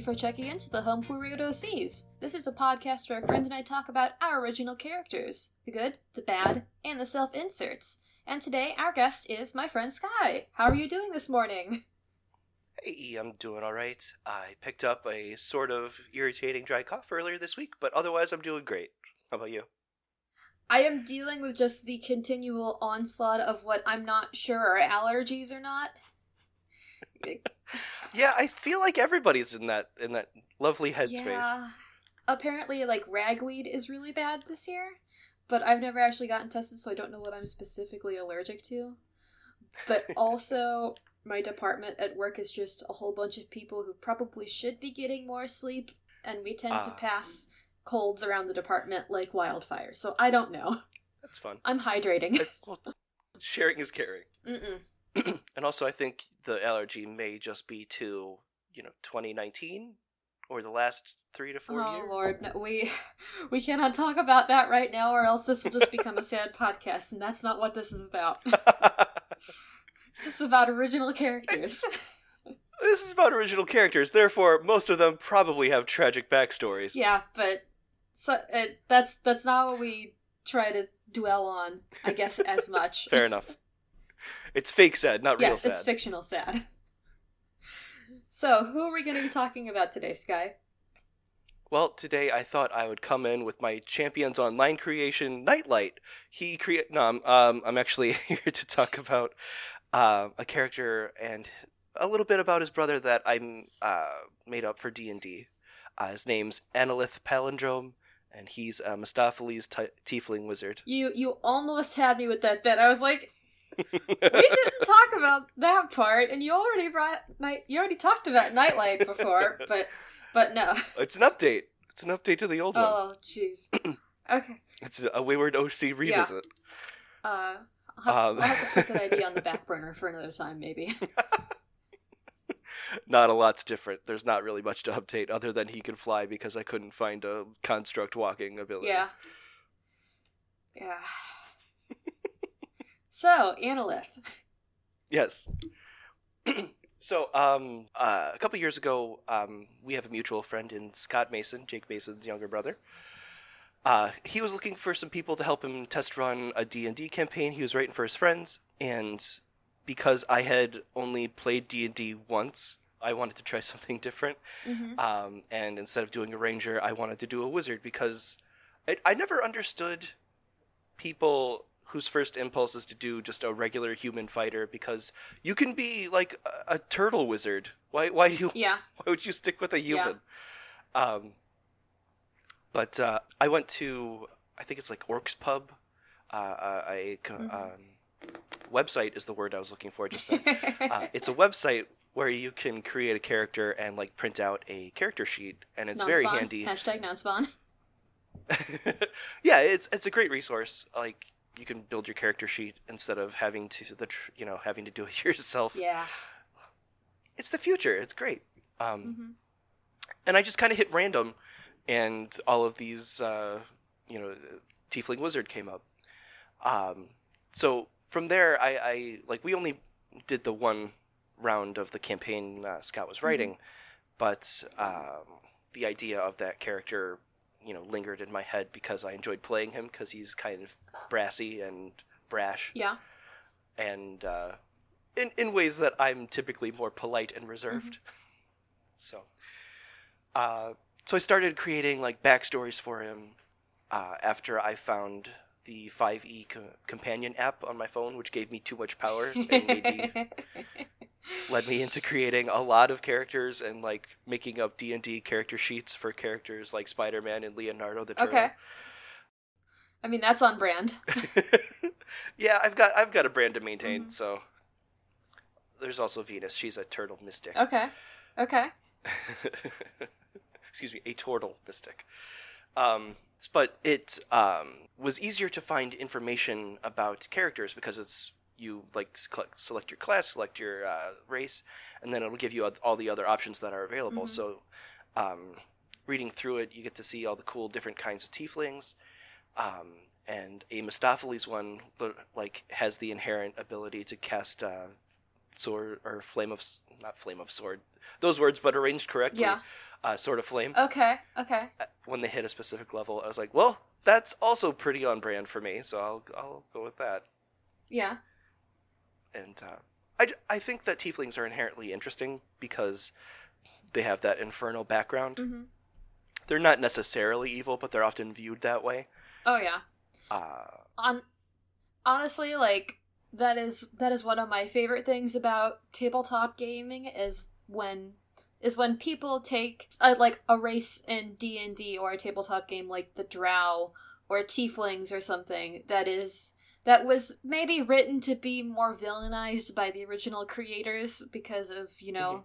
you for checking into the Home for Wayward OCs. This is a podcast where a friend and I talk about our original characters the good, the bad, and the self inserts. And today, our guest is my friend Sky. How are you doing this morning? Hey, I'm doing all right. I picked up a sort of irritating dry cough earlier this week, but otherwise I'm doing great. How about you? I am dealing with just the continual onslaught of what I'm not sure are allergies or not. Yeah, I feel like everybody's in that in that lovely headspace. Yeah. Apparently, like ragweed is really bad this year, but I've never actually gotten tested, so I don't know what I'm specifically allergic to. But also, my department at work is just a whole bunch of people who probably should be getting more sleep, and we tend to Ah. pass colds around the department like wildfire. So I don't know. That's fun. I'm hydrating. It's, well, sharing is caring. Mm-mm. And also, I think the allergy may just be to you know 2019 or the last three to four oh years. Oh Lord, no, we we cannot talk about that right now, or else this will just become a sad podcast, and that's not what this is about. This is about original characters. this is about original characters, therefore most of them probably have tragic backstories. yeah, but so uh, that's that's not what we try to dwell on, I guess, as much. Fair enough. It's fake sad, not real yes, sad. it's fictional sad. So, who are we going to be talking about today, Sky? Well, today I thought I would come in with my Champions Online creation, Nightlight. He create no, I'm, um, I'm actually here to talk about uh, a character and a little bit about his brother that I'm uh, made up for D and D. Uh, his name's Annaleth Palendrome, and he's a Mistopheles t- Tiefling wizard. You you almost had me with that bit. I was like, we didn't talk about that part, and you already brought night. You already talked about Nightlight before, but but no. It's an update. It's an update to the old one. Oh, jeez. Okay. It's a Wayward OC revisit. Yeah. Uh, I'll have, to, Um. I'll have to put that idea on the back burner for another time, maybe. not a lot's different. There's not really much to update other than he can fly because I couldn't find a construct walking ability. Yeah. Yeah. So, Annaleth. Yes. so, um, uh, a couple years ago, um, we have a mutual friend in Scott Mason, Jake Mason's younger brother. Uh, he was looking for some people to help him test run a D&D campaign. He was writing for his friends, and because I had only played D&D once, I wanted to try something different. Mm-hmm. Um, and instead of doing a ranger, I wanted to do a wizard because I, I never understood people whose first impulse is to do just a regular human fighter because you can be like a, a turtle wizard. Why? Why do you? Yeah. Why would you stick with a human? Yeah. Um, but uh, I went to I think it's like Orcs Pub. Uh, uh, a co- Mhm. um, website is the word I was looking for just then uh, it's a website where you can create a character and like print out a character sheet, and it's very Non-spon. handy. Hashtag non-spon. yeah, it's it's a great resource. Like you can build your character sheet instead of having to the tr- you know having to do it yourself. Yeah. It's the future. It's great. Um, hmm and I just kind of hit random, and all of these, uh, you know, Tiefling Wizard came up. Um, so from there, I, I like we only did the one round of the campaign uh, Scott was writing, but um, the idea of that character, you know, lingered in my head because I enjoyed playing him because he's kind of brassy and brash, Yeah. and uh, in in ways that I'm typically more polite and reserved. So, uh, so I started creating like backstories for him uh, after I found the 5e co- companion app on my phone, which gave me too much power and made me, led me into creating a lot of characters and like making up D and D character sheets for characters like Spider-Man and Leonardo the Turtle. okay. I mean, that's on brand. yeah, I've got I've got a brand to maintain, Mhm. so there's also Venus. She's a turtle mystic. Okay. Okay. Excuse me, a turtle mystic. Um, but it um, was easier to find information about characters because it's you like select your class, select your uh, race, and then it'll give you all the other options that are available. Mhm. So, um, reading through it, you get to see all the cool different kinds of tieflings. Um, and a Mistopheles one, like, has the inherent ability to cast uh, sword or flame of not flame of sword those words but arranged correctly Yeah. uh, sword of flame Okay. Okay. uh, when they hit a specific level i was like well that's also pretty on brand for me so i'll i'll go with that Yeah. And uh, I, I think that tieflings are inherently interesting because they have that infernal background. Hmm they're not necessarily evil but they're often viewed that way. Oh yeah. uh, On honestly, like that is that is one of my favorite things about tabletop gaming is when is when people take uh, like a race in D and D or a tabletop game like the Drow or Tieflings or something that is that was maybe written to be more villainized by the original creators because of you know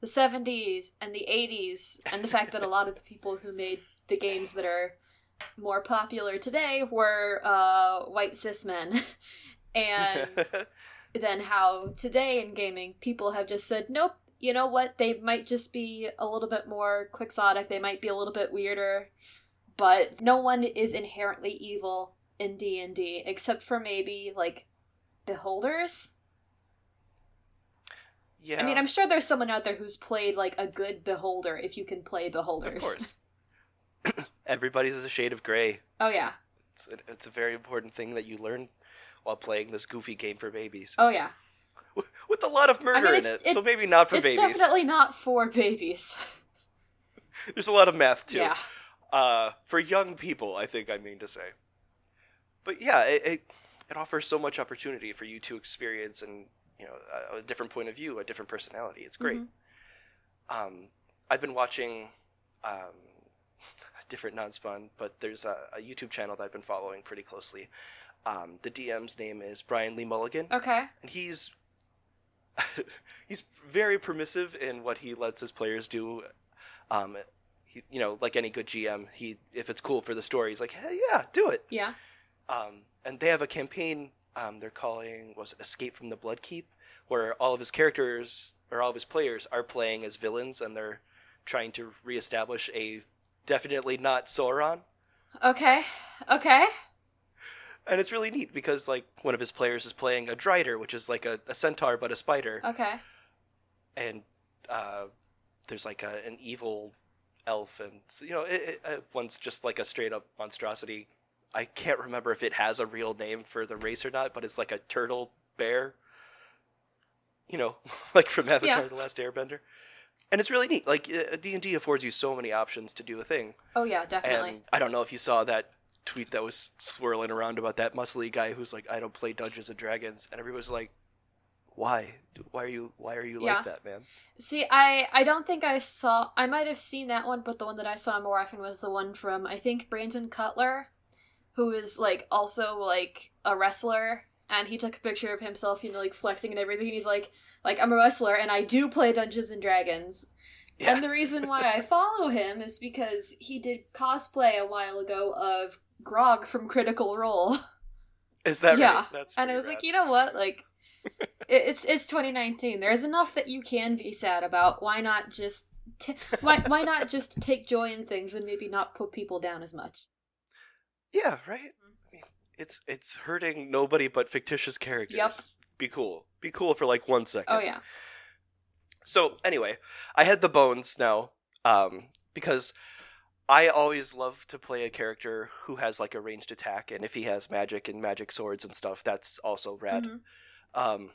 the 70s and the 80s and the fact that a lot of the people who made the games that are more popular today were uh, white cis men. And then how today in gaming people have just said nope you know what? They might just be a little bit more quixotic. They might be a little bit weirder. But no one is inherently evil in d&d except for maybe like beholders? Yeah i mean i'm sure there's someone out there who's played like a good beholder if you can play beholders. Of course. Everybody's is a shade of gray. Oh yeah. It's a, it's a very important thing that you learn while playing this goofy game for babies. Oh yeah. With a lot of murder in it's- it, so maybe not for it's babies. definitely not for babies. There's a lot of math too. Yeah. Uh, for young people i think i mean to say but yeah it, it, it offers so much opportunity for you to experience and you know a, a different point of view a different personality it's great Mhm. um, I've been watching um, a different non-spon, but there's a, a YouTube channel that I've been following pretty closely. Um, the DM's name is Brennan Lee Mulligan, okay and he's he's very permissive in what he lets his players do. Um, he, you know, like any good GM, he if it's cool for the story, he's like, hey, yeah, do it. yeah Um, and they have a campaign um, they're calling was it Escape from the Bloodkeep, where all of his characters or all of his players are playing as villains, and they're trying to reestablish a definitely not Sauron. okay okay And it's really neat because like one of his players is playing a Drider, which is like a, a centaur but a spider, okay and uh, there's like a, an evil elf, and you know it, it, uh, one's just like a straight up monstrosity. I can't remember if it has a real name for the race or not, but it's like a turtle bear. You know, like from Avatar: Yeah. The Last Airbender, and it's really neat. Like uh, D and D affords you so many options to do a thing, oh yeah definitely and I don't know if you saw that tweet that was swirling around about that muscly guy who's like, I don't play Dungeons and Dragons, and everybody's like, why? Why are you? Why are you Yeah. like that, man? See, I I don't think I saw. I might have seen that one, but the one that I saw more often was the one from I think Brandon Cutler, who is like also like a wrestler, and he took a picture of himself, you know, like flexing and everything. And he's like, like I'm a wrestler and I do play Dungeons and Dragons. Yeah. And the reason why I follow him is because he did cosplay a while ago of Grog from Critical Role. Is that Yeah. right? That's And I was rad. like, you know what? Like, it's it's 2019. There's enough that you can be sad about. Why not just t- why why not just take joy in things and maybe not put people down as much? Yeah, right. I mean, it's it's hurting nobody but fictitious characters. Yep. Be cool. Be cool for like one second. Oh yeah. So anyway, I had the bones now, um, because I always love to play a character who has like a ranged attack, and if he has magic and magic swords and stuff, that's also rad. Mhm. Um,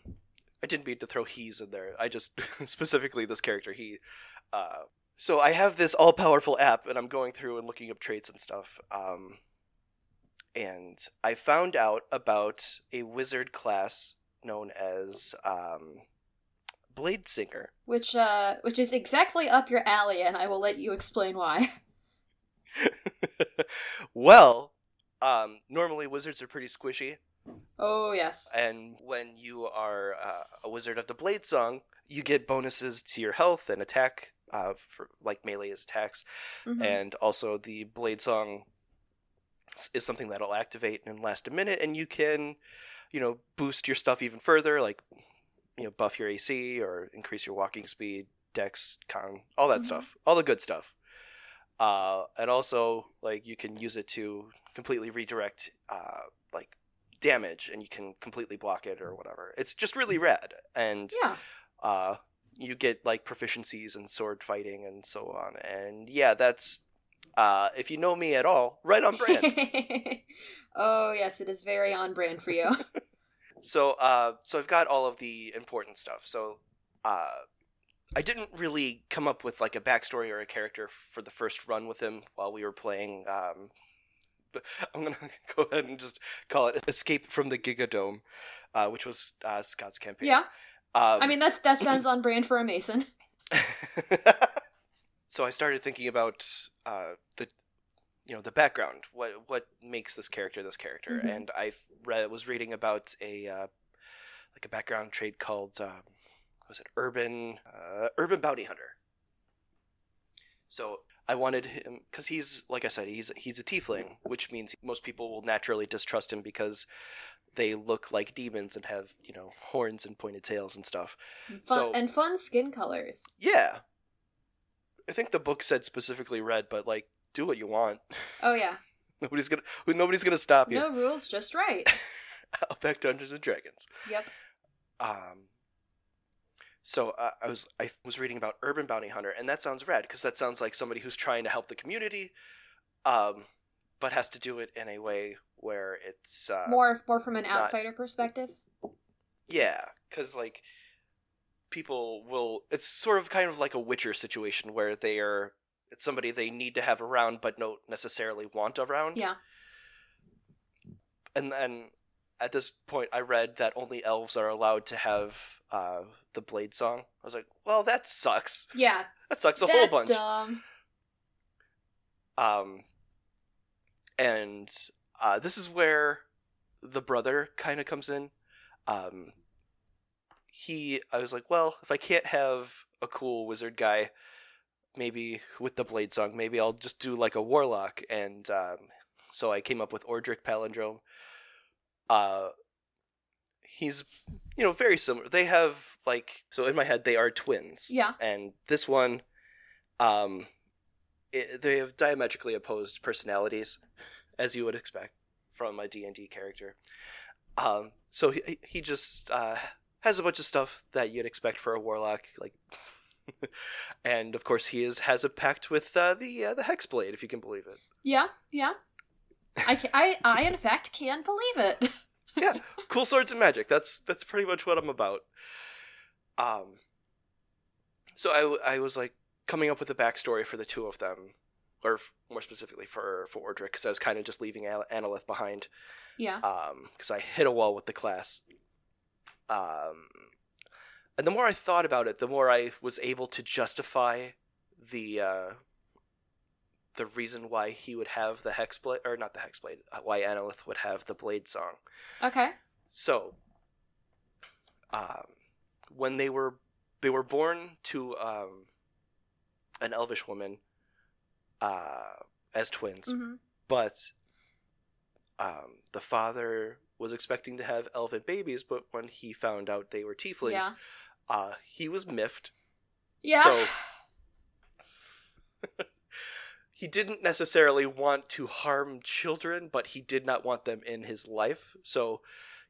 I didn't mean to throw he's in there. I just specifically this character he. Uh, so I have this all powerful app, and I'm going through and looking up traits and stuff. Um, and I found out about a wizard class known as um, Blade Singer. Which uh which is exactly up your alley, and I will let you explain why. well, um, normally wizards are pretty squishy, Oh yes. and when you are uh, a wizard of the Blade Song, you get bonuses to your health and attack, uh, for like melee attacks, Mhm. and also the Blade Song is something that'll activate and last a minute, and you can, you know, boost your stuff even further, like you know, buff your AC or increase your walking speed, Dex, Con, all that Mhm. stuff, all the good stuff. Uh, and also, like you can use it to completely redirect, uh, like damage and you can completely block it or whatever. It's just really rad, and Yeah. uh, you get like proficiencies and sword fighting and so on. And yeah, that's uh, if you know me at all, right on brand. oh yes, it is very on brand for you. so uh, so I've got all of the important stuff. So uh, I didn't really come up with like a backstory or a character for the first run with him while we were playing. Um, I'm gonna go ahead and just call it Escape from the Gigadome, uh, which was uh, Scott's campaign. yeah. Um, I mean that's that sounds on brand for a mason. So I started thinking about uh, the, you know, the background. What what makes this character this character? Mhm. And I read was reading about a uh, like a background trait called um, what was it urban uh, urban bounty hunter. So I wanted him because he's like I said he's he's a tiefling, which means most people will naturally distrust him because they look like demons and have you know horns and pointed tails and stuff. Fun, So- and fun skin colors. Yeah. I think the book said specifically red, but like, do what you want. Oh yeah. Nobody's gonna nobody's gonna stop you. No rules, just right. Outback Dungeons and Dragons. Yep. Um. So uh, I was I was reading about urban bounty hunter, and that sounds rad because that sounds like somebody who's trying to help the community, um, but has to do it in a way where it's uh, More more from an not- outsider perspective. Yeah, because like people will. It's sort of kind of like a Witcher situation where they are. It's somebody they need to have around, but don't necessarily want around. Yeah. And then at this point, I read that only elves are allowed to have uh, the blade song. I was like, well, that sucks. Yeah. That sucks a that's whole bunch. dumb. Um, and uh, this is where the brother kind of comes in. Um, he, I was like, well, if I can't have a cool wizard guy, maybe with the blade song, maybe I'll just do like a warlock. And um, so I came up with Ordric Palendrome. Uh, he's, you know, very similar. They have like, so in my head, they are twins Yeah. and this one um it, they have diametrically opposed personalities as you would expect from a d&d character um so he, he just uh has a bunch of stuff that you'd expect for a warlock like and of course he is has a pact with uh, the uh, the hexblade if you can believe it Yeah. Yeah. I, ca- I I in fact can believe it. Yeah, cool swords and magic. That's that's pretty much what I'm about. Um. So I, I was like coming up with a backstory for the two of them, or f- more specifically for for Ordric, because I was kind of just leaving An- Annaleth behind. Yeah. Um, because I hit a wall with the class. Um, and the more I thought about it, the more I was able to justify the uh, the reason why he would have the hexblade, or not the hexblade, uh, why Annaleth would have the blade song. Okay. So, um, when they were they were born to um, an elvish woman uh, as twins, hmm but um, the father was expecting to have elven babies, but when he found out they were tieflings, Yeah. uh, he was miffed. Yeah. So he didn't necessarily want to harm children, but he did not want them in his life. So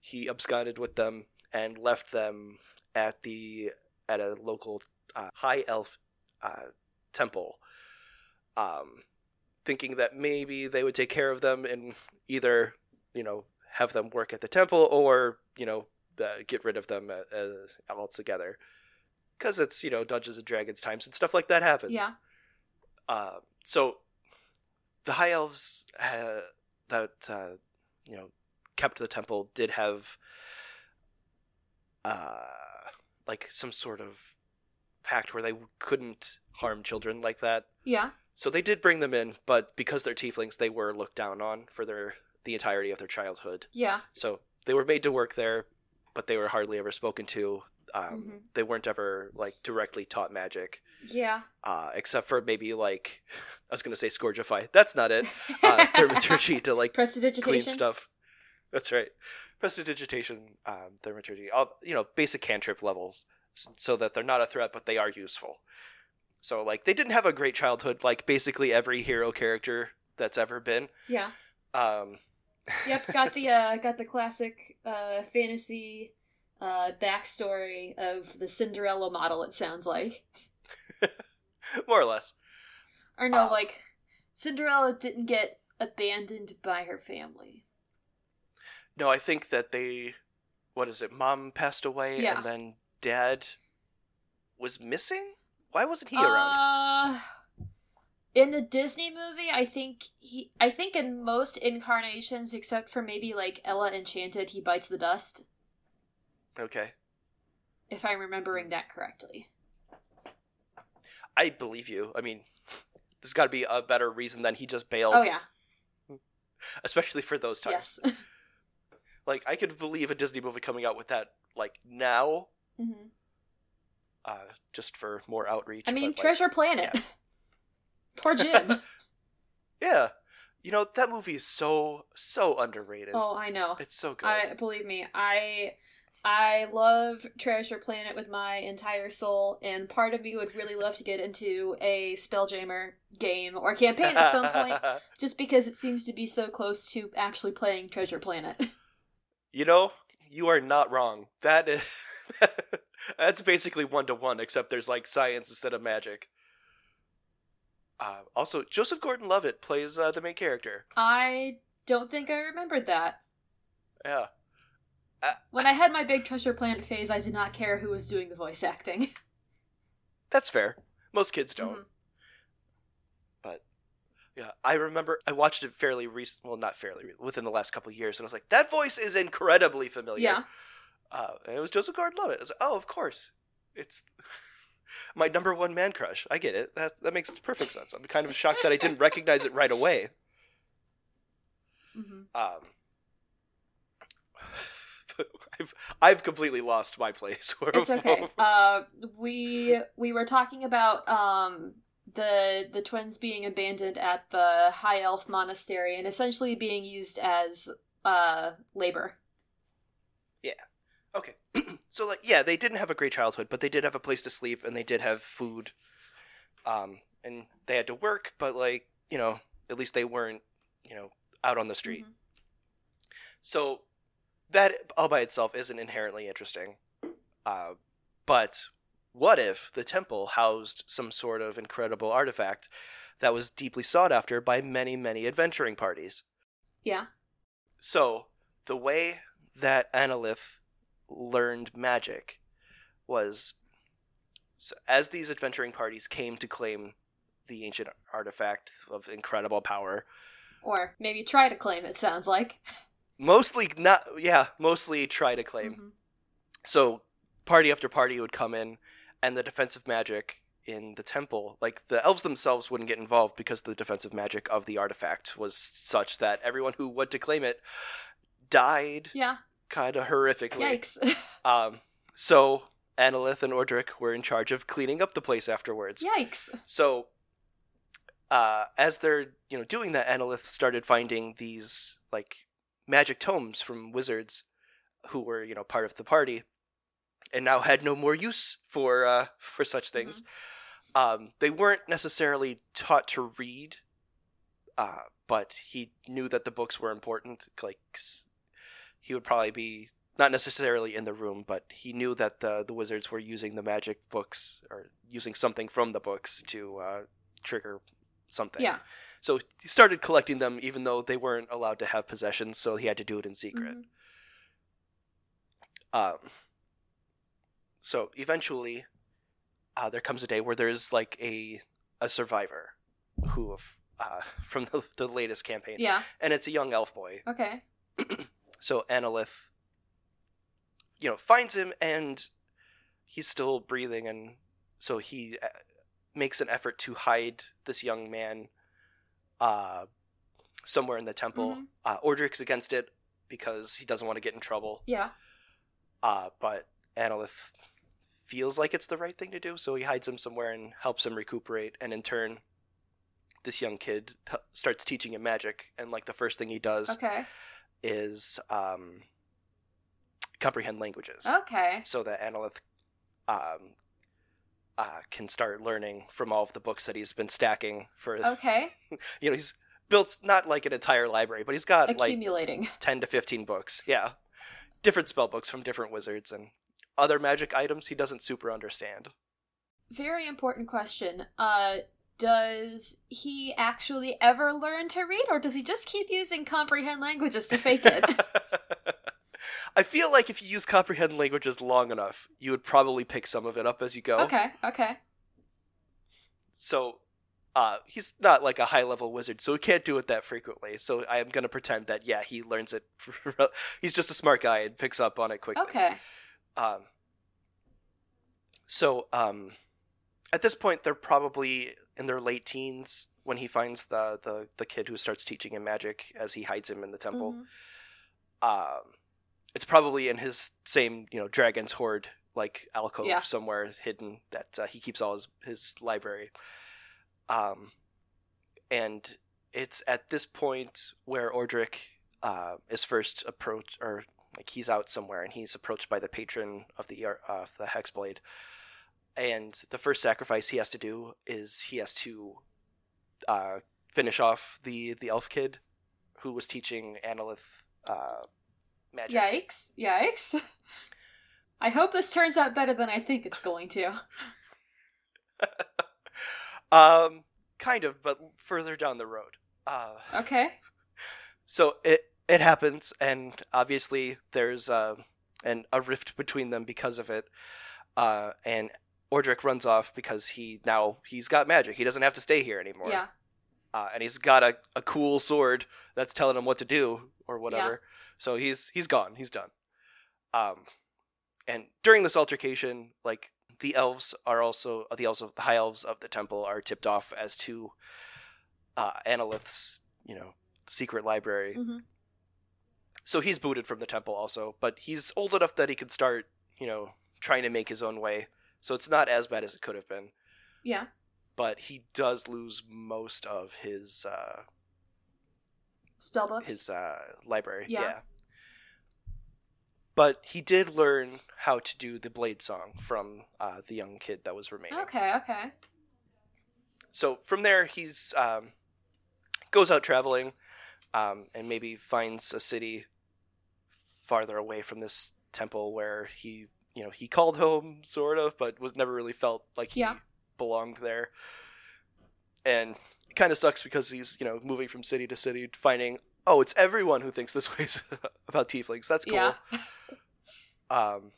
he absconded with them and left them at the at a local uh, high elf uh, temple, um, thinking that maybe they would take care of them and either you know have them work at the temple or you know uh, get rid of them uh, uh, altogether because it's you know Dungeons and Dragons times and stuff like that happens. yeah. Uh, so the high elves uh, that uh, you know kept the temple did have uh, like some sort of pact where they couldn't harm children like that. Yeah. So they did bring them in, but because they're tieflings, they were looked down on for their the entirety of their childhood. Yeah. So they were made to work there, but they were hardly ever spoken to. Um, Mhm. They weren't ever like directly taught magic, Yeah. uh, except for maybe like I was gonna say scourgify. That's not it. Uh, thaumaturgy to like clean stuff. That's right. Prestidigitation, um, thaumaturgy, all you know, basic cantrip levels, so that they're not a threat, but they are useful. So like they didn't have a great childhood, like basically every hero character that's ever been. Yeah. Um, Yep, got the uh, got the classic uh, fantasy uh, backstory of the Cinderella model. It sounds like, More or less. or no, Uh. like Cinderella didn't get abandoned by her family. No, I think that they. What is it? Mom passed away, Yeah. and then dad was missing. Why wasn't he around? In the Disney movie, I think he, I think in most incarnations, except for maybe like Ella Enchanted, he bites the dust. Okay, If I'm remembering that correctly. I believe you. I mean, there's got to be a better reason than he just bailed. Oh yeah, especially for those times. yes. Like, I could believe a Disney movie coming out with that like now, hmm uh, just for more outreach. I mean, but, like, Treasure Planet. Poor Jim. Yeah, you know that movie is so so underrated. oh, I know. It's so good. I believe me. I I love Treasure Planet with my entire soul, and part of me would really love to get into a Spelljammer game or campaign at some point, just because it seems to be so close to actually playing Treasure Planet. you know, you are not wrong. That is that's basically one to one, except there's like science instead of magic. Uh, also, Joseph Gordon-Levitt plays uh, the main character. I don't think I remembered that. Yeah, When I had my big Treasure Planet phase, I did not care who was doing the voice acting. that's fair. Most kids don't. Mhm. But yeah, I remember I watched it fairly recent. Well, not fairly re- within the last couple years, and I was like, that voice is incredibly familiar. Yeah. Uh, and it was Joseph Gordon-Levitt. I was like, oh, of course, it's my number one man crush. I get it. That that makes perfect sense. I'm kind of shocked that I didn't recognize it right away. hmm Um, I've I've completely lost my place. It's okay. Uh, we we were talking about um the the twins being abandoned at the High Elf Monastery and essentially being used as uh labor. Okay. so like yeah, they didn't have a great childhood, but they did have a place to sleep and they did have food. Um and they had to work, but like, you know, at least they weren't, you know, out on the street. Mhm. So that all by itself isn't inherently interesting. Uh but what if the temple housed some sort of incredible artifact that was deeply sought after by many, many adventuring parties? Yeah. So, the way that Annaleth learned magic was so as these adventuring parties came to claim the ancient artifact of incredible power, Or maybe try to claim it sounds like. mostly not yeah, mostly try to claim. Mhm. So, party after party would come in and the defensive magic in the temple, like the elves themselves wouldn't get involved because the defensive magic of the artifact was such that everyone who went to claim it died Yeah. Kind of horrifically. Yikes. Um, so Annaleth and Ordric were in charge of cleaning up the place afterwards. Yikes. So, uh, as they're you know doing that, Annaleth started finding these like magic tomes from wizards who were you know part of the party, and now had no more use for uh, for such things. Um, they weren't necessarily taught to read, uh, but he knew that the books were important. Like he would probably be not necessarily in the room, but he knew that the the wizards were using the magic books or using something from the books to uh, trigger something. Yeah. So he started collecting them, even though they weren't allowed to have possessions. So he had to do it in secret. Mhm. Um, so eventually, uh, there comes a day where there's like a a survivor who uh, from the, the latest campaign, Yeah. and it's a young elf boy. Okay. So Annaleth, you know, finds him, and he's still breathing, and so he uh, makes an effort to hide this young man uh, somewhere in the temple. Mhm. Uh, Ordric's against it because he doesn't want to get in trouble. Yeah. Uh, but Annaleth feels like it's the right thing to do, so he hides him somewhere and helps him recuperate. And in turn, this young kid t- starts teaching him magic, and like the first thing he does Okay. Is um, comprehend languages, Okay. so that Annaleth um, uh, can start learning from all of the books that he's been stacking for. Okay. You know, he's built not like an entire library, but he's got like 10 to 15 books. Yeah. Different spell books from different wizards and other magic items he doesn't super understand. Very important question. Uh, does he actually ever learn to read, or does he just keep using comprehend languages to fake it? I feel like if you use comprehend languages long enough, you would probably pick some of it up as you go. okay, okay. So, uh, he's not like a high level wizard, so he can't do it that frequently. So I am gonna pretend that yeah, he learns it. he's just a smart guy and picks up on it quickly. Okay. Um, so um, at this point, they're probably in their late teens when he finds the the the kid who starts teaching him magic as he hides him in the temple. Mhm. Um, it's probably in his same you know dragon's hoard like alcove Yeah. somewhere hidden that uh, he keeps all his his library. Um, and it's at this point where Ordric uh, is first approached, or like he's out somewhere and he's approached by the patron of the uh, of the Hexblade. And the first sacrifice he has to do is he has to uh, finish off the the elf kid who was teaching Annaleth uh, magic. Yikes! Yikes! I hope this turns out better than I think it's going to. Um, kind of, but further down the road. Uh, Okay. so it it happens, and obviously there's uh, an a rift between them because of it. Uh, and Ordric runs off because he now he's got magic. He doesn't have to stay here anymore. Yeah. Uh, and he's got a, a cool sword that's telling him what to do or whatever. Yeah. So he's he's gone. He's done. Um, and during this altercation, like the elves are also the elves of the high elves of the temple are tipped off as to uh, Annaleth's you know secret library. hmm So he's booted from the temple also, but he's old enough that he could start you know trying to make his own way. So it's not as bad as it could have been. Yeah. But he does lose most of his uh, Spellbooks. his uh, library. Yeah. But he did learn how to do the blade song from uh, the young kid that was remaining. Okay. Okay. So from there, he's um, goes out traveling, um, and maybe finds a city farther away from this temple where he, you know, he called home sort of, but was never really felt like he Yeah. belonged there. And it kind of sucks because he's, you know, moving from city to city, finding, oh, it's everyone who thinks this way about tieflings. That's cool. Yeah. Um,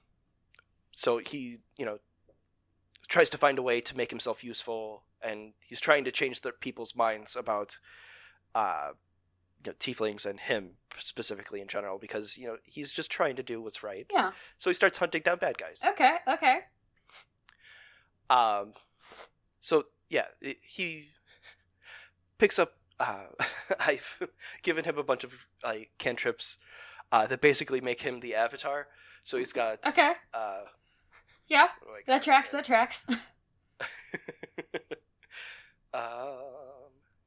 so he, you know, tries to find a way to make himself useful, and he's trying to change the people's minds about, uh, you know, tieflings and him specifically in general, because you know he's just trying to do what's right. Yeah. So he starts hunting down bad guys. Okay. Okay. Um, so yeah, he picks up. Uh, I've given him a bunch of like cantrips uh, that basically make him the avatar. So he's got Okay. Uh, Yeah. That tracks. That tracks. um,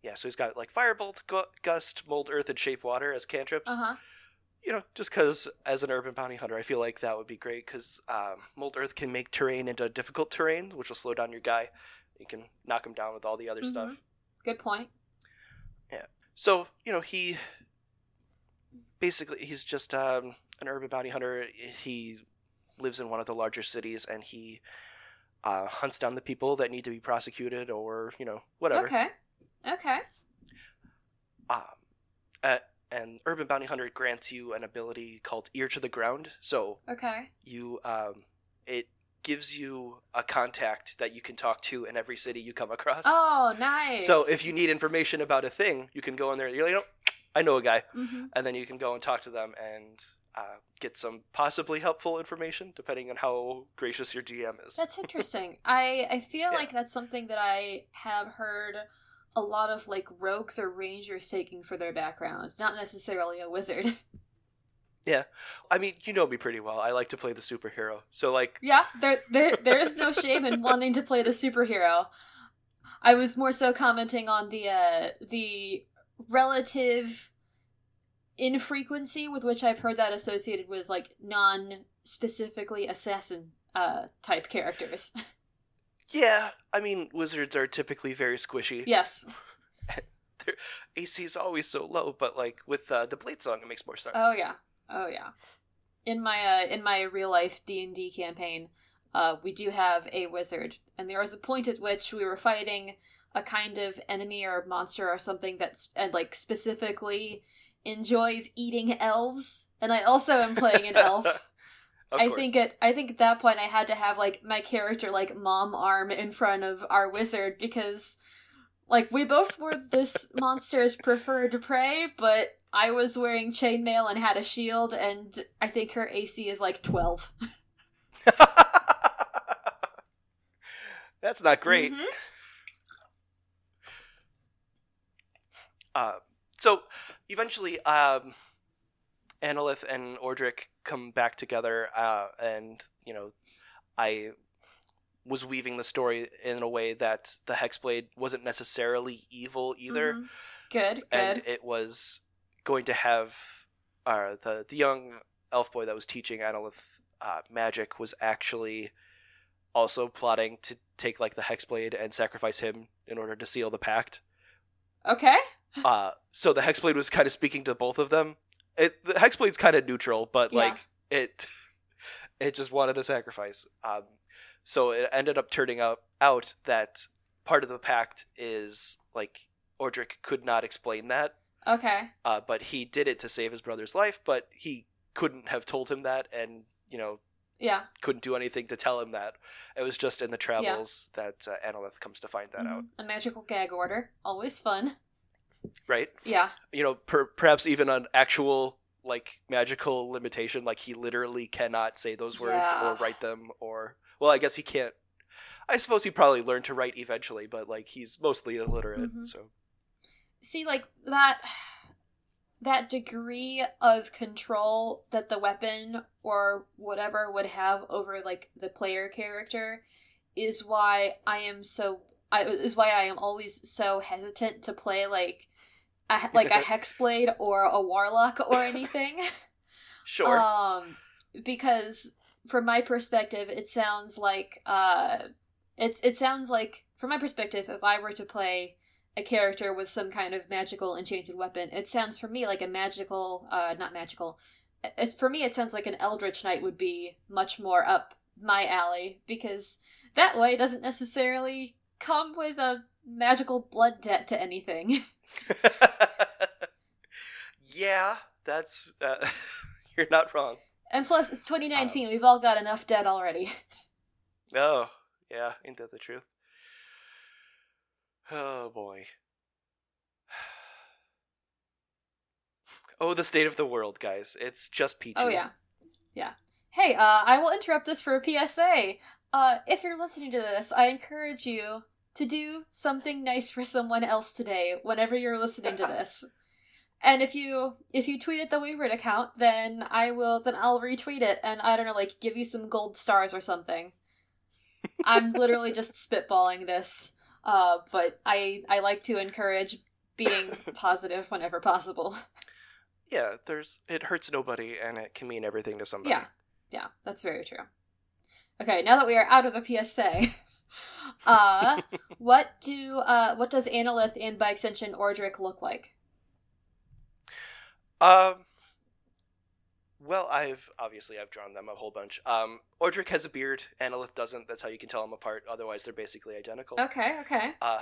yeah, so he's got like firebolt, gu- gust, mold, earth, and shape water as cantrips. Uh huh. You know, just because as an urban bounty hunter, I feel like that would be great because um, mold earth can make terrain into difficult terrain, which will slow down your guy. You can knock him down with all the other stuff. Mhm. Good point. Yeah. So you know he basically he's just um, an urban bounty hunter. He lives in one of the larger cities and he uh, hunts down the people that need to be prosecuted or you know whatever. Okay. Okay. Um, uh, and urban bounty hunter grants you an ability called ear to the ground. So Okay. you um, it gives you a contact that you can talk to in every city you come across. Oh, nice. So if you need information about a thing, you can go in there. and You're like, you know, I know a guy. hmm and then you can go and talk to them and uh, get some possibly helpful information, depending on how gracious your GM is. That's interesting. I I feel Yeah. like that's something that I have heard a lot of like rogues or rangers taking for their background, not necessarily a wizard. Yeah, I mean, you know me pretty well. I like to play the superhero, so like, yeah, there there there is no shame in wanting to play the superhero. I was more so commenting on the uh the relative infrequency with which I've heard that associated with like non specifically assassin uh type characters. yeah, I mean, wizards are typically very squishy. yes. their AC is always so low, but like with uh, the Blade Song, it makes more sense. Oh yeah. Oh yeah. In my uh, in my real life D and D campaign, uh, we do have a wizard, and there was a point at which we were fighting a kind of enemy or monster or something that's and like specifically enjoys eating elves, and I also am playing an elf. Of I course. think at I think at that point I had to have like my character like mom arm in front of our wizard because like we both were this monster's preferred prey, but I was wearing chainmail and had a shield, and I think her AC is like twelve. That's not great. Mhm. Uh, so eventually, um, Annaleth and Ordric come back together, uh, and you know, I was weaving the story in a way that the Hexblade wasn't necessarily evil either, Mhm. Good, good. and it was going to have uh, the the young elf boy that was teaching Annaleth uh, magic was actually also plotting to take like the Hexblade and sacrifice him in order to seal the pact. Okay. Uh, so the Hexblade was kind of speaking to both of them. It the Hexblade's kind of neutral, but Yeah. like it, it just wanted a sacrifice. Um, so it ended up turning out out that part of the pact is like Ordric could not explain that, Okay. uh, but he did it to save his brother's life. But he couldn't have told him that, and you know Yeah. couldn't do anything to tell him that. It was just in the travels that uh, Annaleth comes to find that out, Mhm. A magical gag order. Always fun. Right? Yeah. you know, per- perhaps even an actual like magical limitation, like he literally cannot say those words or write them, or well, I guess he can't. I suppose he probably learned to write eventually, but like he's mostly illiterate, Mhm. so see like that that degree of control that the weapon or whatever would have over like the player character is why I am so I is why I am always so hesitant to play like a, like a hexblade or a warlock or anything. sure. Um, because from my perspective, it sounds like uh, it it sounds like from my perspective, if I were to play a character with some kind of magical enchanted weapon, it sounds for me like a magical, uh, not magical. It, for me, it sounds like an eldritch knight would be much more up my alley because that way doesn't necessarily come with a magical blood debt to anything. yeah, that's uh, you're not wrong. And plus, it's 2019. We've all got enough debt already. Oh, yeah, ain't that the truth? Oh boy. Oh, the state of the world, guys. It's just peachy. Oh yeah, yeah. Hey, uh, I will interrupt this for a PSA. Uh, if you're listening to this, I encourage you to do something nice for someone else today. Whenever you're listening to this, and if you if you tweet at the Wayward account, then I will then I'll retweet it, and I don't know, like give you some gold stars or something. I'm literally just spitballing this, uh, but I I like to encourage being positive whenever possible. Yeah, there's it hurts nobody and it can mean everything to somebody. Yeah, yeah, that's very true. Okay, now that we are out of the PSA, uh, what do uh, what does Annaleth and by extension Ordric look like? Um well, I've obviously I've drawn them a whole bunch. Um Ordric has a beard, Annaleth doesn't. That's how you can tell them apart. Otherwise, they're basically identical. Okay, okay. Uh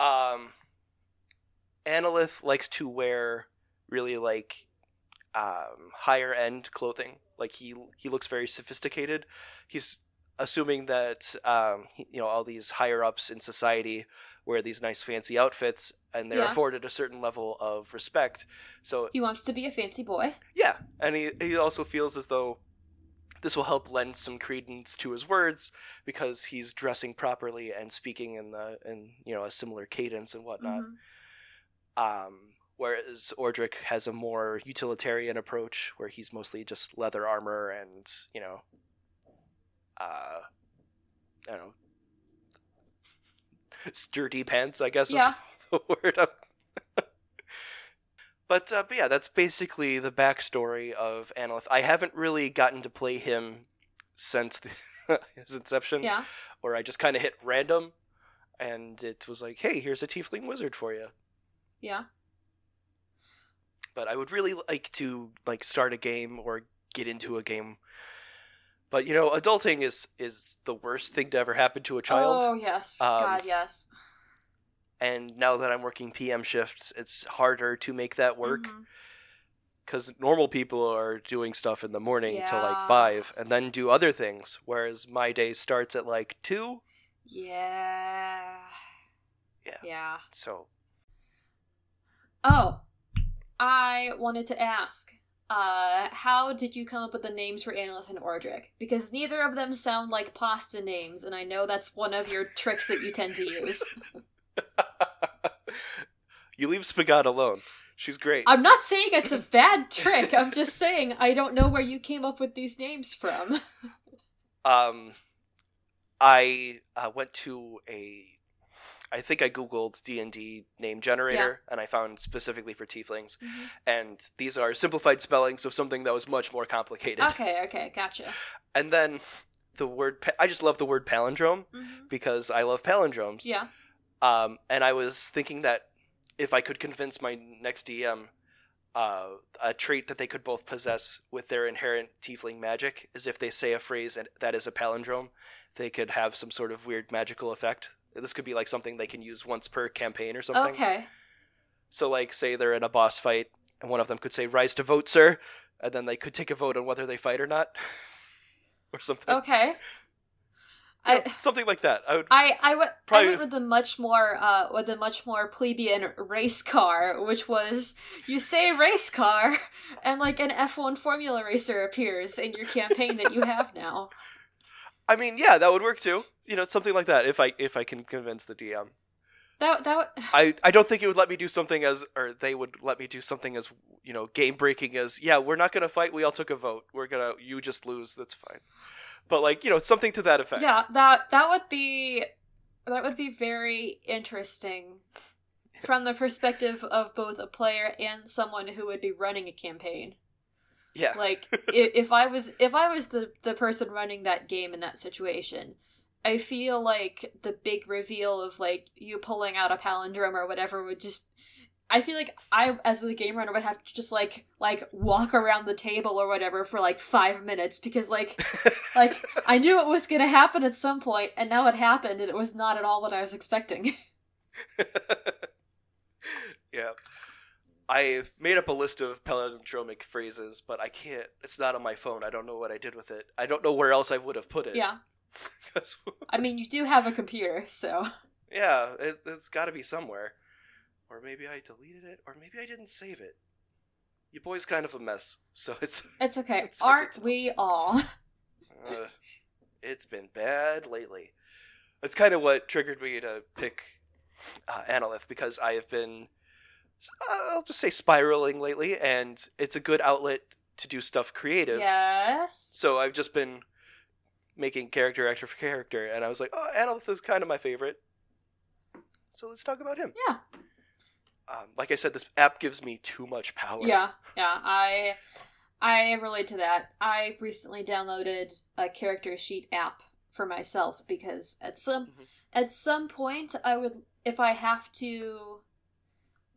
um Annaleth likes to wear really like um higher end clothing. Like he he looks very sophisticated. He's assuming that um you know all these higher ups in society wear these nice fancy outfits and they're Yeah. afforded a certain level of respect. So He wants to be a fancy boy. yeah, and he he also feels as though this will help lend some credence to his words because he's dressing properly and speaking in the in you know a similar cadence and whatnot. Mhm. Um, whereas Ordric has a more utilitarian approach where he's mostly just leather armor and you know, uh, I don't know, sturdy pants. I guess Yeah. is the word. But uh, but yeah, that's basically the backstory of Annaleth. I haven't really gotten to play him since the, his inception Yeah. where I just kind of hit random. and it was like, hey, here's a tiefling wizard for you. Yeah. But I would really like to like start a game or get into a game. But you know, adulting is is the worst thing to ever happen to a child. Oh yes, Um, God yes. And now that I'm working PM shifts, it's harder to make that work Mhm. because normal people are doing stuff in the morning till like five, and then do other things. Whereas my day starts at like two. Yeah. Yeah. Yeah. So Oh, I wanted to ask, uh, how did you come up with the names for Annaleth and Ordric? Because neither of them sound like pasta names, and I know that's one of your tricks that you tend to use. you leave Spagat alone. She's great. I'm not saying it's a bad trick. I'm just saying I don't know where you came up with these names from. um i uh, went to a i think i googled d&d name generator and i found specifically for tieflings and these are simplified spellings of something that was much more complicated Okay, okay, gotcha. and then the word pa- i just love the word palindrome hmm because i love palindromes Yeah. um, and i was thinking that if i could convince my next dm uh, a trait that they could both possess with their inherent tiefling magic is if they say a phrase and that is a palindrome, they could have some sort of weird magical effect. This could be like something they can use once per campaign or something. Okay. So, like, say they're in a boss fight, and one of them could say "Rise to vote, sir," and then they could take a vote on whether they fight or not, or something. Okay. You know, I something like that. I would. I I went I Probably- went with the much more uh with the much more plebeian race car, which was you say race car and like an F1 Formula racer appears in your campaign that you have now. I mean, yeah, that would work too. You know, something like that. If I if I can convince the DM. That that would- I, I don't think it would let me do something as or they would let me do something as you know game breaking as yeah we're not gonna fight we all took a vote we're gonna you just lose that's fine but like you know something to that effect yeah that that would be that would be very interesting from the perspective of both a player and someone who would be running a campaign. yeah like i- if i was if i was the the person running that game in that situation i feel like the big reveal of like you pulling out a palindrome or whatever would just i feel like i as the game runner would have to just like like walk around the table or whatever for like five minutes because like like i knew it was gonna happen at some point and now it happened and it was not at all what i was expecting. Yeah. I made up a list of palindromic phrases but I can't it's not on my phone. I don't know what I did with it. I don't know where else I would have put it. Yeah i mean you do have a computer so. Yeah it, it's got to be somewhere. Or maybe I deleted it or maybe I didn't save it. Your boy's kind of a mess so it's it's okay. It's aren't we all? Uh, it's been bad lately. That's kind of what triggered me to pick uh, Annaleth because I have been, uh, I'll just say, spiraling lately, and it's a good outlet to do stuff creative. yes. So I've just been making character after character, and I was like, oh, Annaleth is kind of my favorite. So let's talk about him. Yeah. Um, like I said, this app gives me too much power. Yeah, yeah, I I relate to that. I recently downloaded a character sheet app for myself because at some Mhm. at some point I would if I have to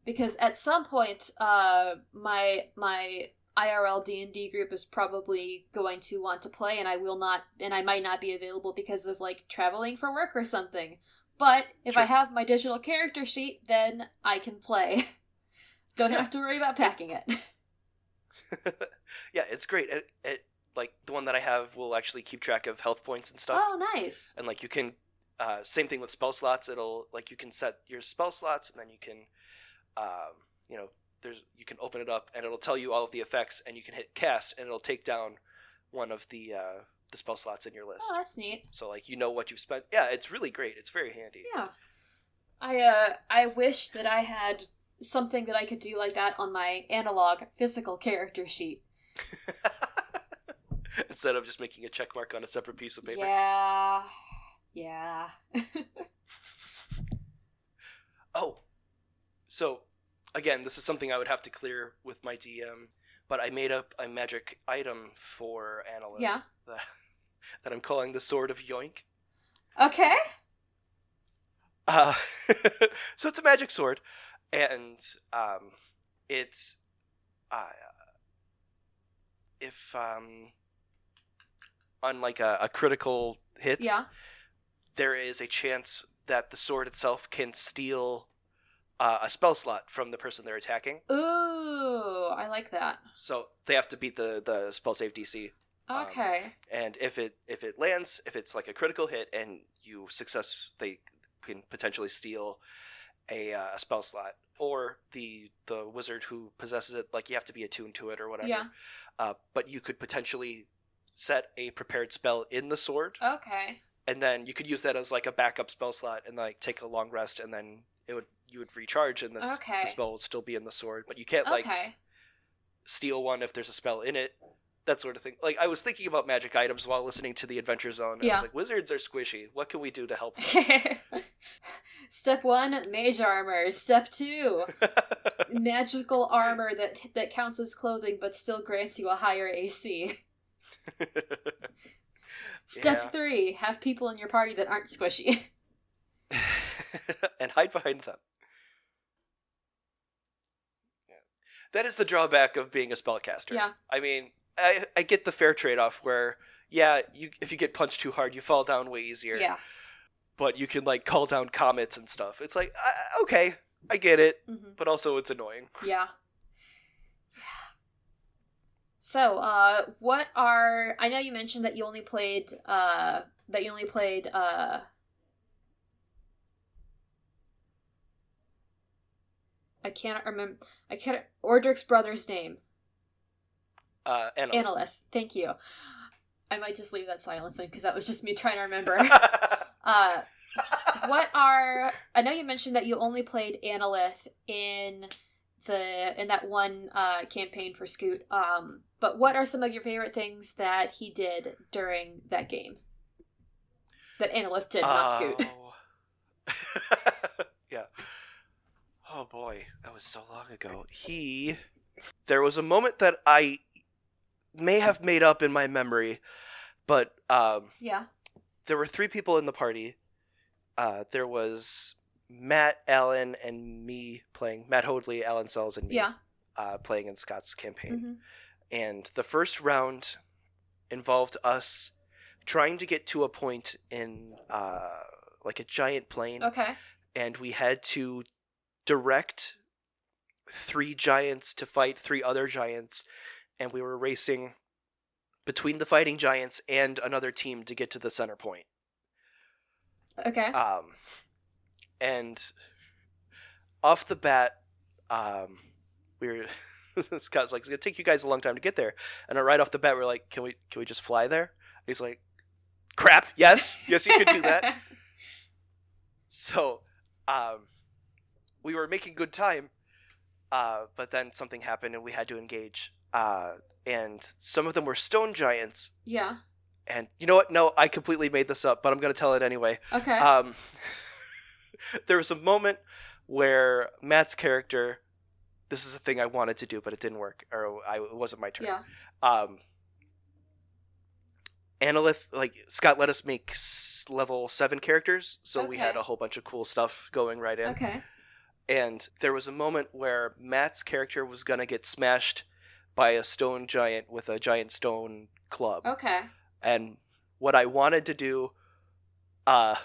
because at some point uh my my IRL D&D group is probably going to want to play and I will not and I might not be available because of like traveling for work or something. But if I have my digital character sheet then I can play. Don't Yeah. have to worry about packing it. yeah, it's great. It, it like the one that I have will actually keep track of health points and stuff. Oh, nice. and like you can uh, same thing with spell slots it'll like you can set your spell slots and then you can um, you know there's you can open it up and it'll tell you all of the effects and you can hit cast and it'll take down one of the uh, the spell slots in your list Oh, that's neat. so like you know what you've spent yeah it's really great it's very handy Yeah. I uh I wish that I had something that I could do like that on my analog physical character sheet. instead of just making a check mark on a separate piece of paper Yeah. Yeah. Oh, so again, this is something I would have to clear with my DM, but I made up a magic item for Annaleth Yeah. that, that I'm calling the Sword of Yoink. Okay. Uh, so it's a magic sword, and um, it's uh, if um, on like a, a critical hit, Yeah. there is a chance that the sword itself can steal uh, a spell slot from the person they're attacking. Ooh, I like that. So they have to beat the the spell save DC. Um, Okay. and if it if it lands, if it's like a critical hit and you success, they can potentially steal a uh, spell slot, or the the wizard who possesses it, like you have to be attuned to it or whatever. Yeah. Uh, but you could potentially set a prepared spell in the sword, Okay. and then you could use that as like a backup spell slot, and like take a long rest, and then it would you would recharge, and the, Okay. the spell would still be in the sword. But you can't like Okay. steal one if there's a spell in it. That sort of thing. Like I was thinking about magic items while listening to the Adventure Zone. And I was like, wizards are squishy. What can we do to help them? Step one, mage armor. Step two, magical armor that that counts as clothing but still grants you a higher AC. Step Yeah. three, have people in your party that aren't squishy. and hide behind them. Yeah. That is the drawback of being a spellcaster. Yeah. I mean, I I get the fair trade off where yeah, you if you get punched too hard, you fall down way easier. Yeah. But you can like call down comets and stuff. It's like uh, okay, I get it, hmm but also it's annoying. Yeah. So, uh, what are I know you mentioned that you only played uh that you only played uh I can't remember I can't Ordric's brother's name. Uh, and Annaleth. Thank you. I might just leave that silence in because that was just me trying to remember. uh what are I know you mentioned that you only played Annaleth in the in that one uh campaign for Scoot. Um but what are some of your favorite things that he did during that game? That Annaleth did, not Scoot. Oh. Boy, that was so long ago. He there was a moment that I may have made up in my memory, but um Yeah. there were three people in the party. Uh, there was Matt, Allen, and me playing Matt Hoadley, Alan Sells, and me Yeah. uh, playing in Scott's campaign. hmm And the first round involved us trying to get to a point in uh, like a giant plane, Okay. and we had to direct three giants to fight three other giants, and we were racing between the fighting giants and another team to get to the center point. Okay. Um, and off the bat, um, we were Scott's like, it's gonna take you guys a long time to get there. And right off the bat, we're like, can we can we just fly there? He's like, crap, yes, yes, you could do that. so, um, we were making good time, uh, but then something happened and we had to engage. Uh, and some of them were stone giants. yeah. And you know what? No, I completely made this up, but I'm gonna tell it anyway. Okay. Um, there was a moment where Matt's character. This is a thing I wanted to do, but it didn't work, or I, it wasn't my turn. yeah. Um, Annaleth, like Scott, let us make s- level seven characters, so we had a whole bunch of cool stuff going right in. Okay. And there was a moment where Matt's character was gonna get smashed by a stone giant with a giant stone club Okay. and what I wanted to do uh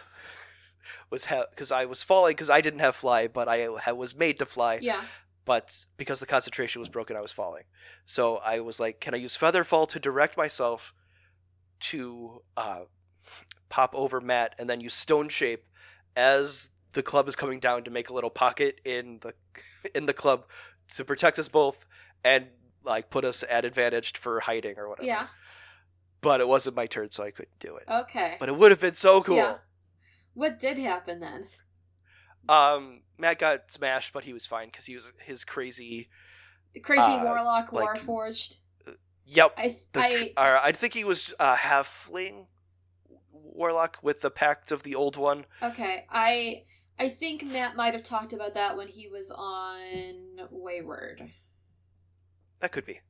was have because I was falling because I didn't have fly, but I ha- was made to fly. Yeah. But because the concentration was broken, I was falling. So I was like, can I use feather fall to direct myself to uh, pop over Matt, and then use stone shape as the club is coming down to make a little pocket in the in the club to protect us both and like put us at advantage for hiding or whatever Yeah. but it wasn't my turn, so I couldn't do it. Okay. But it would have been so cool. Yeah. What did happen then? Um, Matt got smashed, but he was fine because he was his crazy. The crazy Uh, warlock like- warforged. Yep, I the, I I think he was uh, halfling warlock with the pact of the old one. okay. I I think Matt might have talked about that when he was on Wayward. That could be.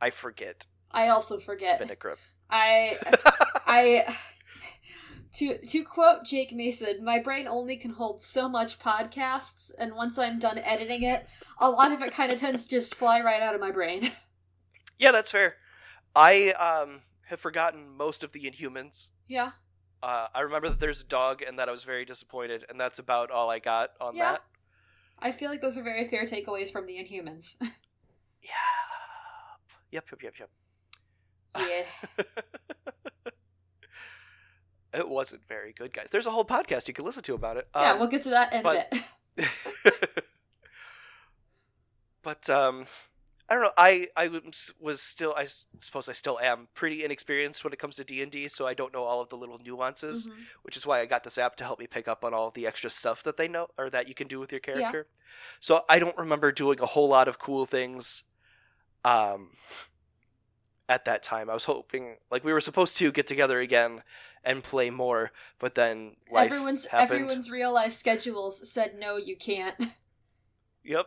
I forget. I also It's forget. been a grip. I I To to quote Jake Mason, my brain only can hold so much podcasts, and once I'm done editing it, a lot of it kind of tends to just fly right out of my brain. Yeah, that's fair. I um have forgotten most of the Inhumans. Yeah. Uh, I remember that there's a dog and that I was very disappointed, and that's about all I got on Yeah. that. I feel like those are very fair takeaways from the Inhumans. Yep. Yep, yep, yep, yeah. yep. it wasn't very good, guys. There's a whole podcast you can listen to about it. yeah, Um, we'll get to that in but- a bit. but um I don't know. I I was- still I suppose I still am pretty inexperienced when it comes to D&D, so I don't know all of the little nuances, Mhm. which is why I got this app to help me pick up on all the extra stuff that they know or that you can do with your character. So I don't remember doing a whole lot of cool things um at that time. I was hoping like we were supposed to get together again and play more, but then life Everyone's happened. everyone's real life schedules said no, you can't. Yep.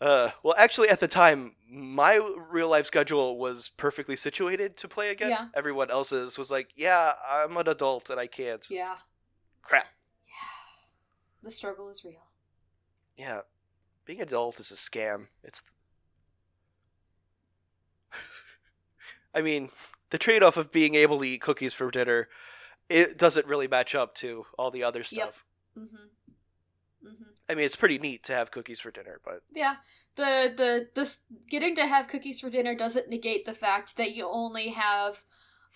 Uh, well, actually, at the time, my real life schedule was perfectly situated to play again. Yeah. Everyone else's was like, yeah, I'm an adult and I can't. yeah. Crap. Yeah. The struggle is real. Yeah. Being adult is a scam. It's. I mean, the trade off of being able to eat cookies for dinner, it doesn't really match up to all the other stuff. Mhm. Mhm. I mean, it's pretty neat to have cookies for dinner, but Yeah. The the this getting to have cookies for dinner doesn't negate the fact that you only have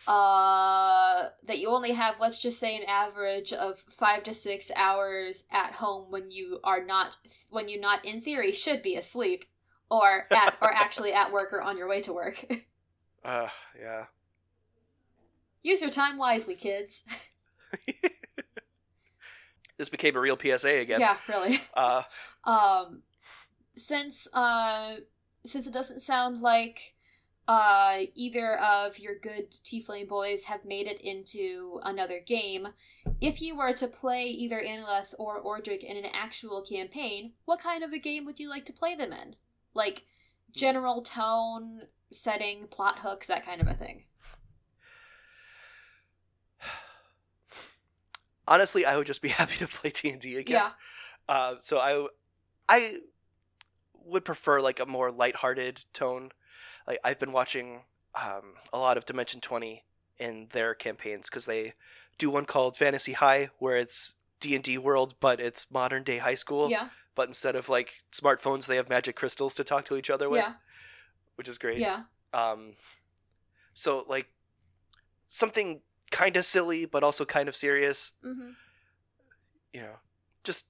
uh that you only have let's just say an average of 5 to 6 hours at home when you are not when you not in theory should be asleep or at or actually at work or on your way to work. uh, yeah. Use your time wisely, kids. this became a real PSA again. Yeah, really. Uh, um since uh since it doesn't sound like uh either of your good tiefling boys have made it into another game if you were to play either Annaleth or Ordric in an actual campaign what kind of a game would you like to play them in like general tone setting plot hooks that kind of a thing honestly, I would just be happy to play D and D again. yeah Uh, so I, I would prefer like a more lighthearted tone. Like I've been watching um, a lot of Dimension Twenty in their campaigns because they do one called Fantasy High where it's D and D world, but it's modern day high school. yeah But instead of like smartphones, they have magic crystals to talk to each other with, yeah which is great. yeah Um, so like something kind of silly but also kind of serious. hmm You know, just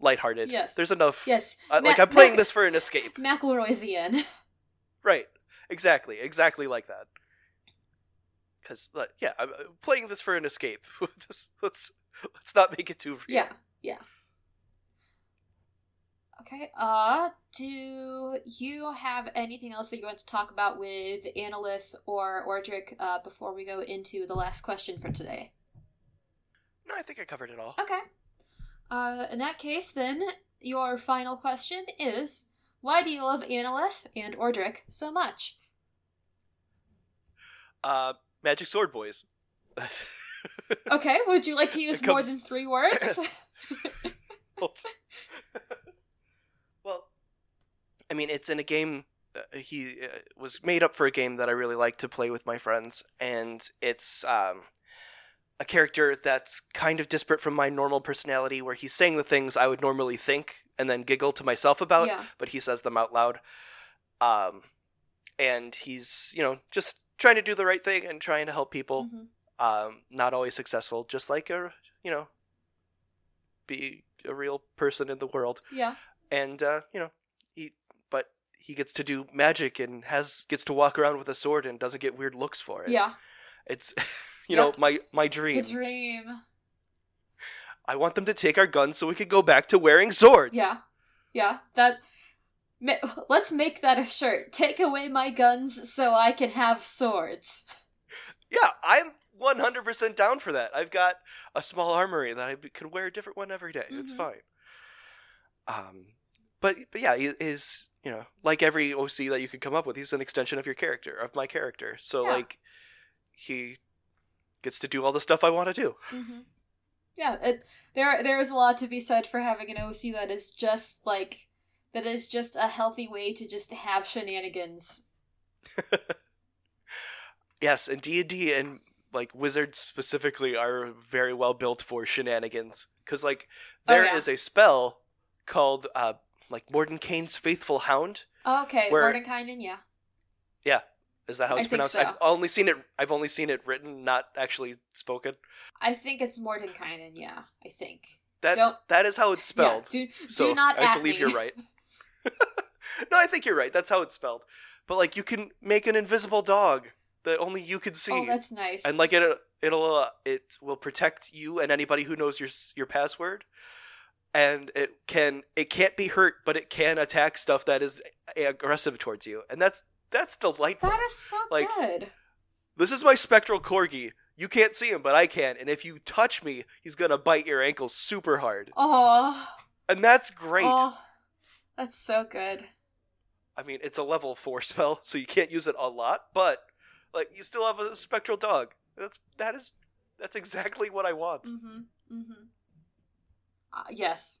lighthearted. Yes. There's enough. yes I, like I'm playing Ma- this for an escape. McElroy's in Right. Exactly. Exactly like that. Because yeah, I'm uh, playing this for an escape. This- let's let's not make it too real. Yeah, yeah. Okay, uh, do you have anything else that you want to talk about with Annaleth or Ordric uh, before we go into the last question for today? No, I think I covered it all. Okay. Uh, in that case, then, your final question is why do you love Annaleth and Ordric so much? Uh, Magic Sword Boys. Okay, would you like to use It more than three words? I mean, it's in a game. Uh, he uh, was made up for a game that I really like to play with my friends, and it's um, a character that's kind of disparate from my normal personality, where he's saying the things I would normally think and then giggle to myself about, yeah, but he says them out loud. Um, and he's, you know, just trying to do the right thing and trying to help people. mhm, Um, not always successful, just like a, you know, be a real person in the world yeah, and uh, you know, he gets to do magic and has gets to walk around with a sword and doesn't get weird looks for it. yeah. It's you know, my my dream. The dream. I want them to take our guns so we could go back to wearing swords. Yeah, yeah. That. Let's make that a shirt. Take away my guns so I can have swords. Yeah, I'm 100% down for that. I've got a small armory that I could wear a different one every day. It's Mhm. fine. Um but but yeah, he is, you know, like every OC that you could come up with, he's an extension of your character, of my character. So Yeah. like he gets to do all the stuff I want to do. hmm Yeah, it, there there is a lot to be said for having an OC that is just like that is just a healthy way to just have shenanigans. Yes, and D and D and like wizards specifically are very well built for shenanigans because like Oh, there is yeah. a spell called uh like Mordenkainen's Faithful Hound. Oh, okay, Where- Mordenkainen, yeah. Yeah, is that how I it's think pronounced? so. I've only seen it. I've only seen it written, not actually spoken. I think it's Mordenkainen, yeah. I think. That Don't that is how it's spelled. Yeah, do, so do not I believe me. you're right. no, I think you're right. That's how it's spelled. But like, you can make an invisible dog that only you can see, Oh, that's nice. and like it, it'll uh, it will protect you and anybody who knows your your password. And it can it can't be hurt, but it can attack stuff that is aggressive towards you, and that's that's delightful. that is so like- good. This is my spectral corgi. You can't see him, but I can, and if you touch me, he's gonna bite your ankle super hard, Oh, and that's great. oh, that's so good. I mean, it's a level four spell, so you can't use it a lot, but like you still have a spectral dog. That's that is that's exactly what I want. Mm-hmm. Mm-hmm. Uh, yes.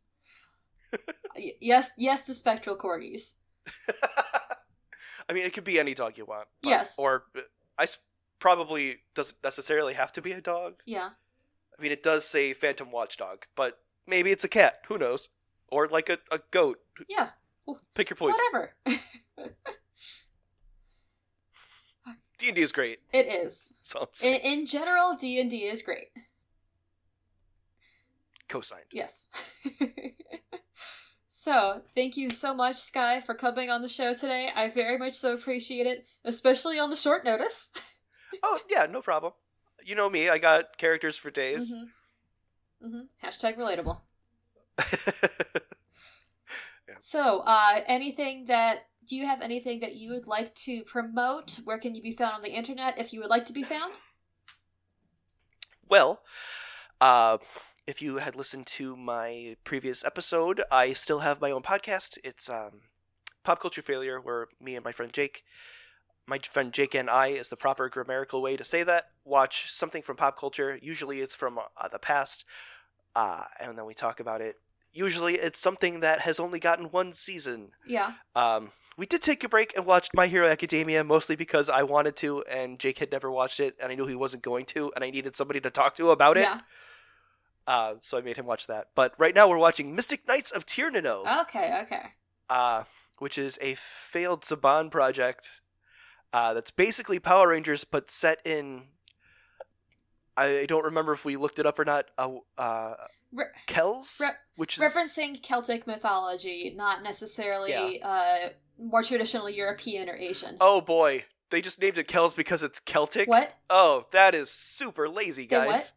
Yes. Yes to spectral corgis. I mean, it could be any dog you want. but- Yes. Or I probably doesn't necessarily have to be a dog. Yeah. I mean, it does say Phantom Watchdog, but maybe it's a cat. Who knows? Or like a, a goat. Yeah. Pick your poison. Whatever. D and D is great. it is. So In in general, D and D is great. Co-signed. Yes. so, thank you so much, Sky, for coming on the show today. I very much so appreciate it, especially on the short notice. Oh yeah, no problem. You know me. I got characters for days. hmm hmm Hashtag relatable. So, uh, anything that do you have anything that you would like to promote? Where can you be found on the internet if you would like to be found? Well, uh, if you had listened to my previous episode, I still have my own podcast. It's um, Pop Culture Failure, where me and my friend Jake, my friend Jake and I is the proper grammatical way to say that, watch something from pop culture. Usually it's from uh, the past, uh, and then we talk about it. Usually it's something that has only gotten one season. Yeah. Um, we did take a break and watched My Hero Academia mostly because I wanted to, and Jake had never watched it, and I knew he wasn't going to, and I needed somebody to talk to about it. Yeah. Uh, so I made him watch that. But right now we're watching Mystic Knights of Tir Na Nog, Okay. Okay. uh, which is a failed Saban project uh, that's basically Power Rangers but set in. I don't remember if we looked it up or not. Uh, uh, Re- Kells, re- which is referencing Celtic mythology, not necessarily uh, more traditional European or Asian. oh boy, they just named it Kells because it's Celtic. What? Oh, that is super lazy, guys. what?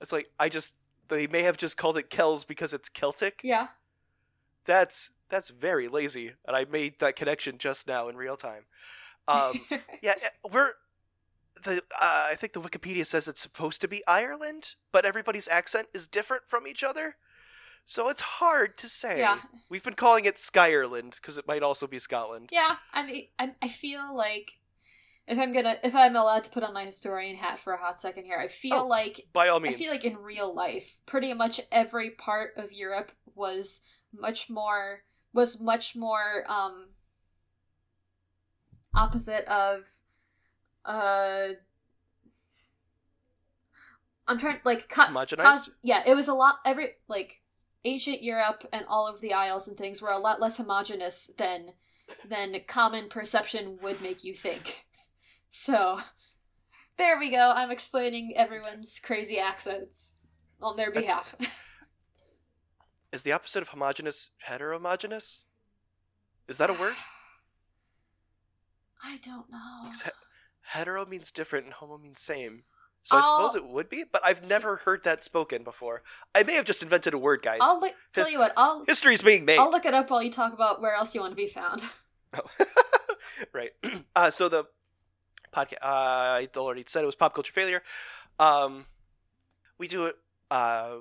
It's like I just they may have just called it Kells because it's Celtic. Yeah. That's that's very lazy, and I made that connection just now in real time. Um, yeah, eh, we're the uh, I think the Wikipedia says it's supposed to be Ireland, but everybody's accent is different from each other, so it's hard to say. yeah. We've been calling it Skyerland because it might also be Scotland. Yeah. I mean, I, I feel like if I'm gonna, if I'm allowed to put on my historian hat for a hot second here, I feel Oh, like By all means. I feel like in real life, pretty much every part of Europe was much more was much more um opposite of uh I'm trying to like homogenized. cos- yeah, it was a lot every like ancient Europe and all of the isles and things were a lot less homogenous than than common perception would make you think. So there we go. I'm explaining everyone's crazy accents on their That's- behalf. Is the opposite of homogeneous heteromogeneous? Is that a word? I don't know. Because he- hetero means different and homo means same. So I suppose I'll- it would be, but I've never heard that spoken before. I may have just invented a word, guys. I'll look, tell you what. I'll History's being made. I'll look it up while you talk about where else you want to be found. Oh. right. Uh, so the podcast, uh, I already said it was pop culture failure. Um, we do it uh,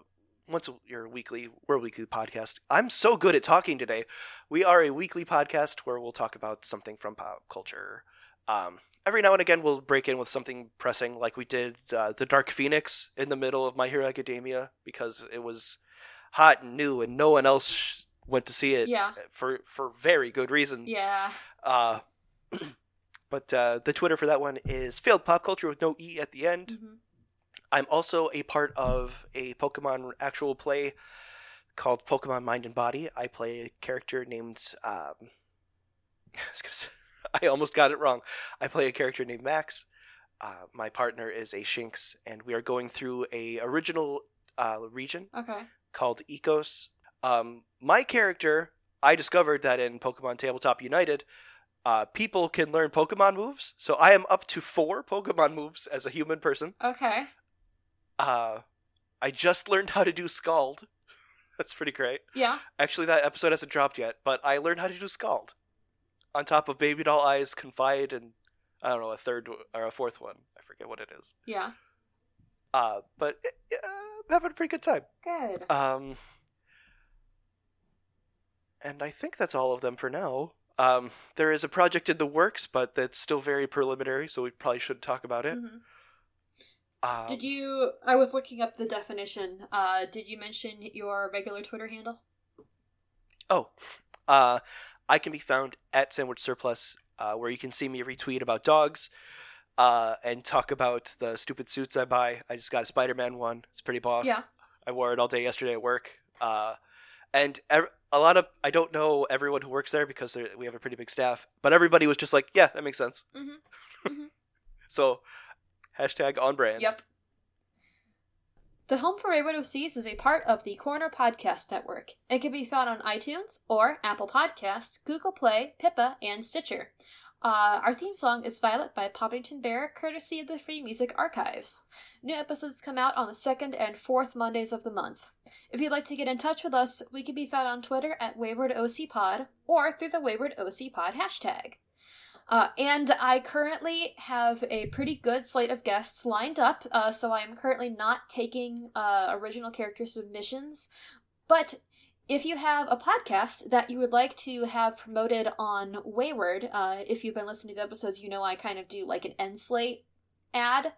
once a year weekly. We're a weekly podcast. I'm so good at talking today. We are a weekly podcast where we'll talk about something from pop culture. Um, every now and again we'll break in with something pressing, like we did uh, the Dark Phoenix in the middle of My Hero Academia because it was hot and new and no one else went to see it Yeah. for for very good reason. Yeah. Uh, but uh, the Twitter for that one is failed pop culture with no e at the end. hmm I'm also a part of a Pokemon actual play called Pokemon Mind and Body. I play a character named. Um, I, say, I almost got it wrong. I play a character named Max. Uh, my partner is a Shinx, and we are going through a original uh, region Okay. called Ecos. Um, my character, I discovered that in Pokemon Tabletop United, uh, people can learn Pokemon moves. So I am up to four Pokemon moves as a human person. Okay. Uh, I just learned how to do Scald. That's pretty great. Yeah. Actually, that episode hasn't dropped yet, but I learned how to do Scald. On top of Baby Doll Eyes, Confide, and I don't know, a third or a fourth one. I forget what it is. Yeah. Uh, but uh, I'm having a pretty good time. Good. Um, and I think that's all of them for now. Um, there is a project in the works, but that's still very preliminary, so we probably shouldn't talk about it. Mhm. Um, Did you? I was looking up the definition. Uh, did you mention your regular Twitter handle? Oh, uh, I can be found at Sandwich Surplus, uh, where you can see me retweet about dogs, uh, and talk about the stupid suits I buy. I just got a Spider-Man one. It's pretty boss. Yeah. I wore it all day yesterday at work. And a lot of I don't know everyone who works there because we have a pretty big staff, but everybody was just like, "Yeah, that makes sense." Mm-hmm. So, hashtag on brand. Yep. The Home for Wayward OCs is a part of the Corner Podcast Network. and can be found on iTunes or Apple Podcasts, Google Play, Pippa, and Stitcher. Uh, our theme song is Violet by Podington Bear, courtesy of the Free Music Archives. New episodes come out on the second and fourth Mondays of the month. If you'd like to get in touch with us, we can be found on Twitter at WaywardOCPod or through the Wayward OC Pod hashtag. Uh, and I currently have a pretty good slate of guests lined up, uh, so I am currently not taking uh, original character submissions. But if you have a podcast that you would like to have promoted on Wayward, uh, if you've been listening to the episodes, you know I kind of do like an end slate ad.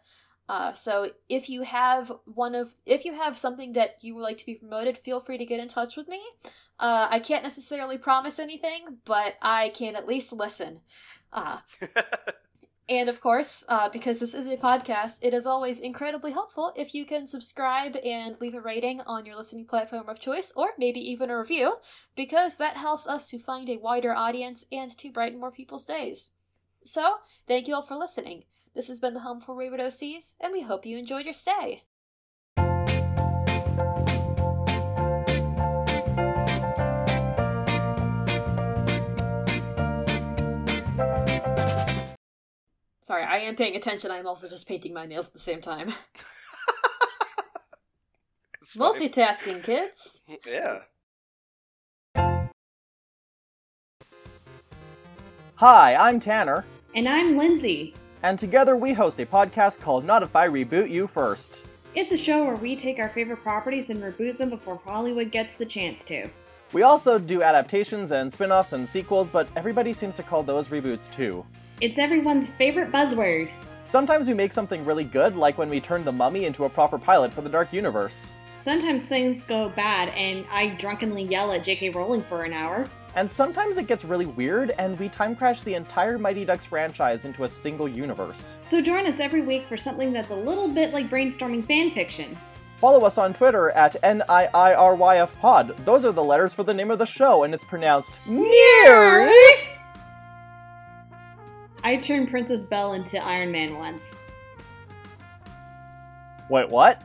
Uh, so if you have one of, if you have something that you would like to be promoted, feel free to get in touch with me. Uh, I can't necessarily promise anything, but I can at least listen. Uh, and of course, uh, because this is a podcast, it is always incredibly helpful if you can subscribe and leave a rating on your listening platform of choice, or maybe even a review, because that helps us to find a wider audience and to brighten more people's days. So, thank you all for listening. This has been the Home for Wayward OCs, and we hope you enjoyed your stay. Sorry, I am paying attention. I'm also just painting my nails at the same time. It's. Multitasking, kids. Yeah. Hi, I'm Tanner, And I'm Lindsay. And together we host a podcast called Not If I Reboot You First. It's a show where we take our favorite properties and reboot them before Hollywood gets the chance to. We also do adaptations and spin offs and sequels, but everybody seems to call those reboots too. It's everyone's favorite buzzword. Sometimes we make something really good, like when we turned The Mummy into a proper pilot for the Dark Universe. Sometimes things go bad and I drunkenly yell at J.K. Rowling for an hour. And sometimes it gets really weird, and we time crash the entire Mighty Ducks franchise into a single universe. So join us every week for something that's a little bit like brainstorming fanfiction. Follow us on Twitter at NIIRYF Pod. Those are the letters for the name of the show, and it's pronounced Near. I turned Princess Belle into Iron Man once. Wait, what?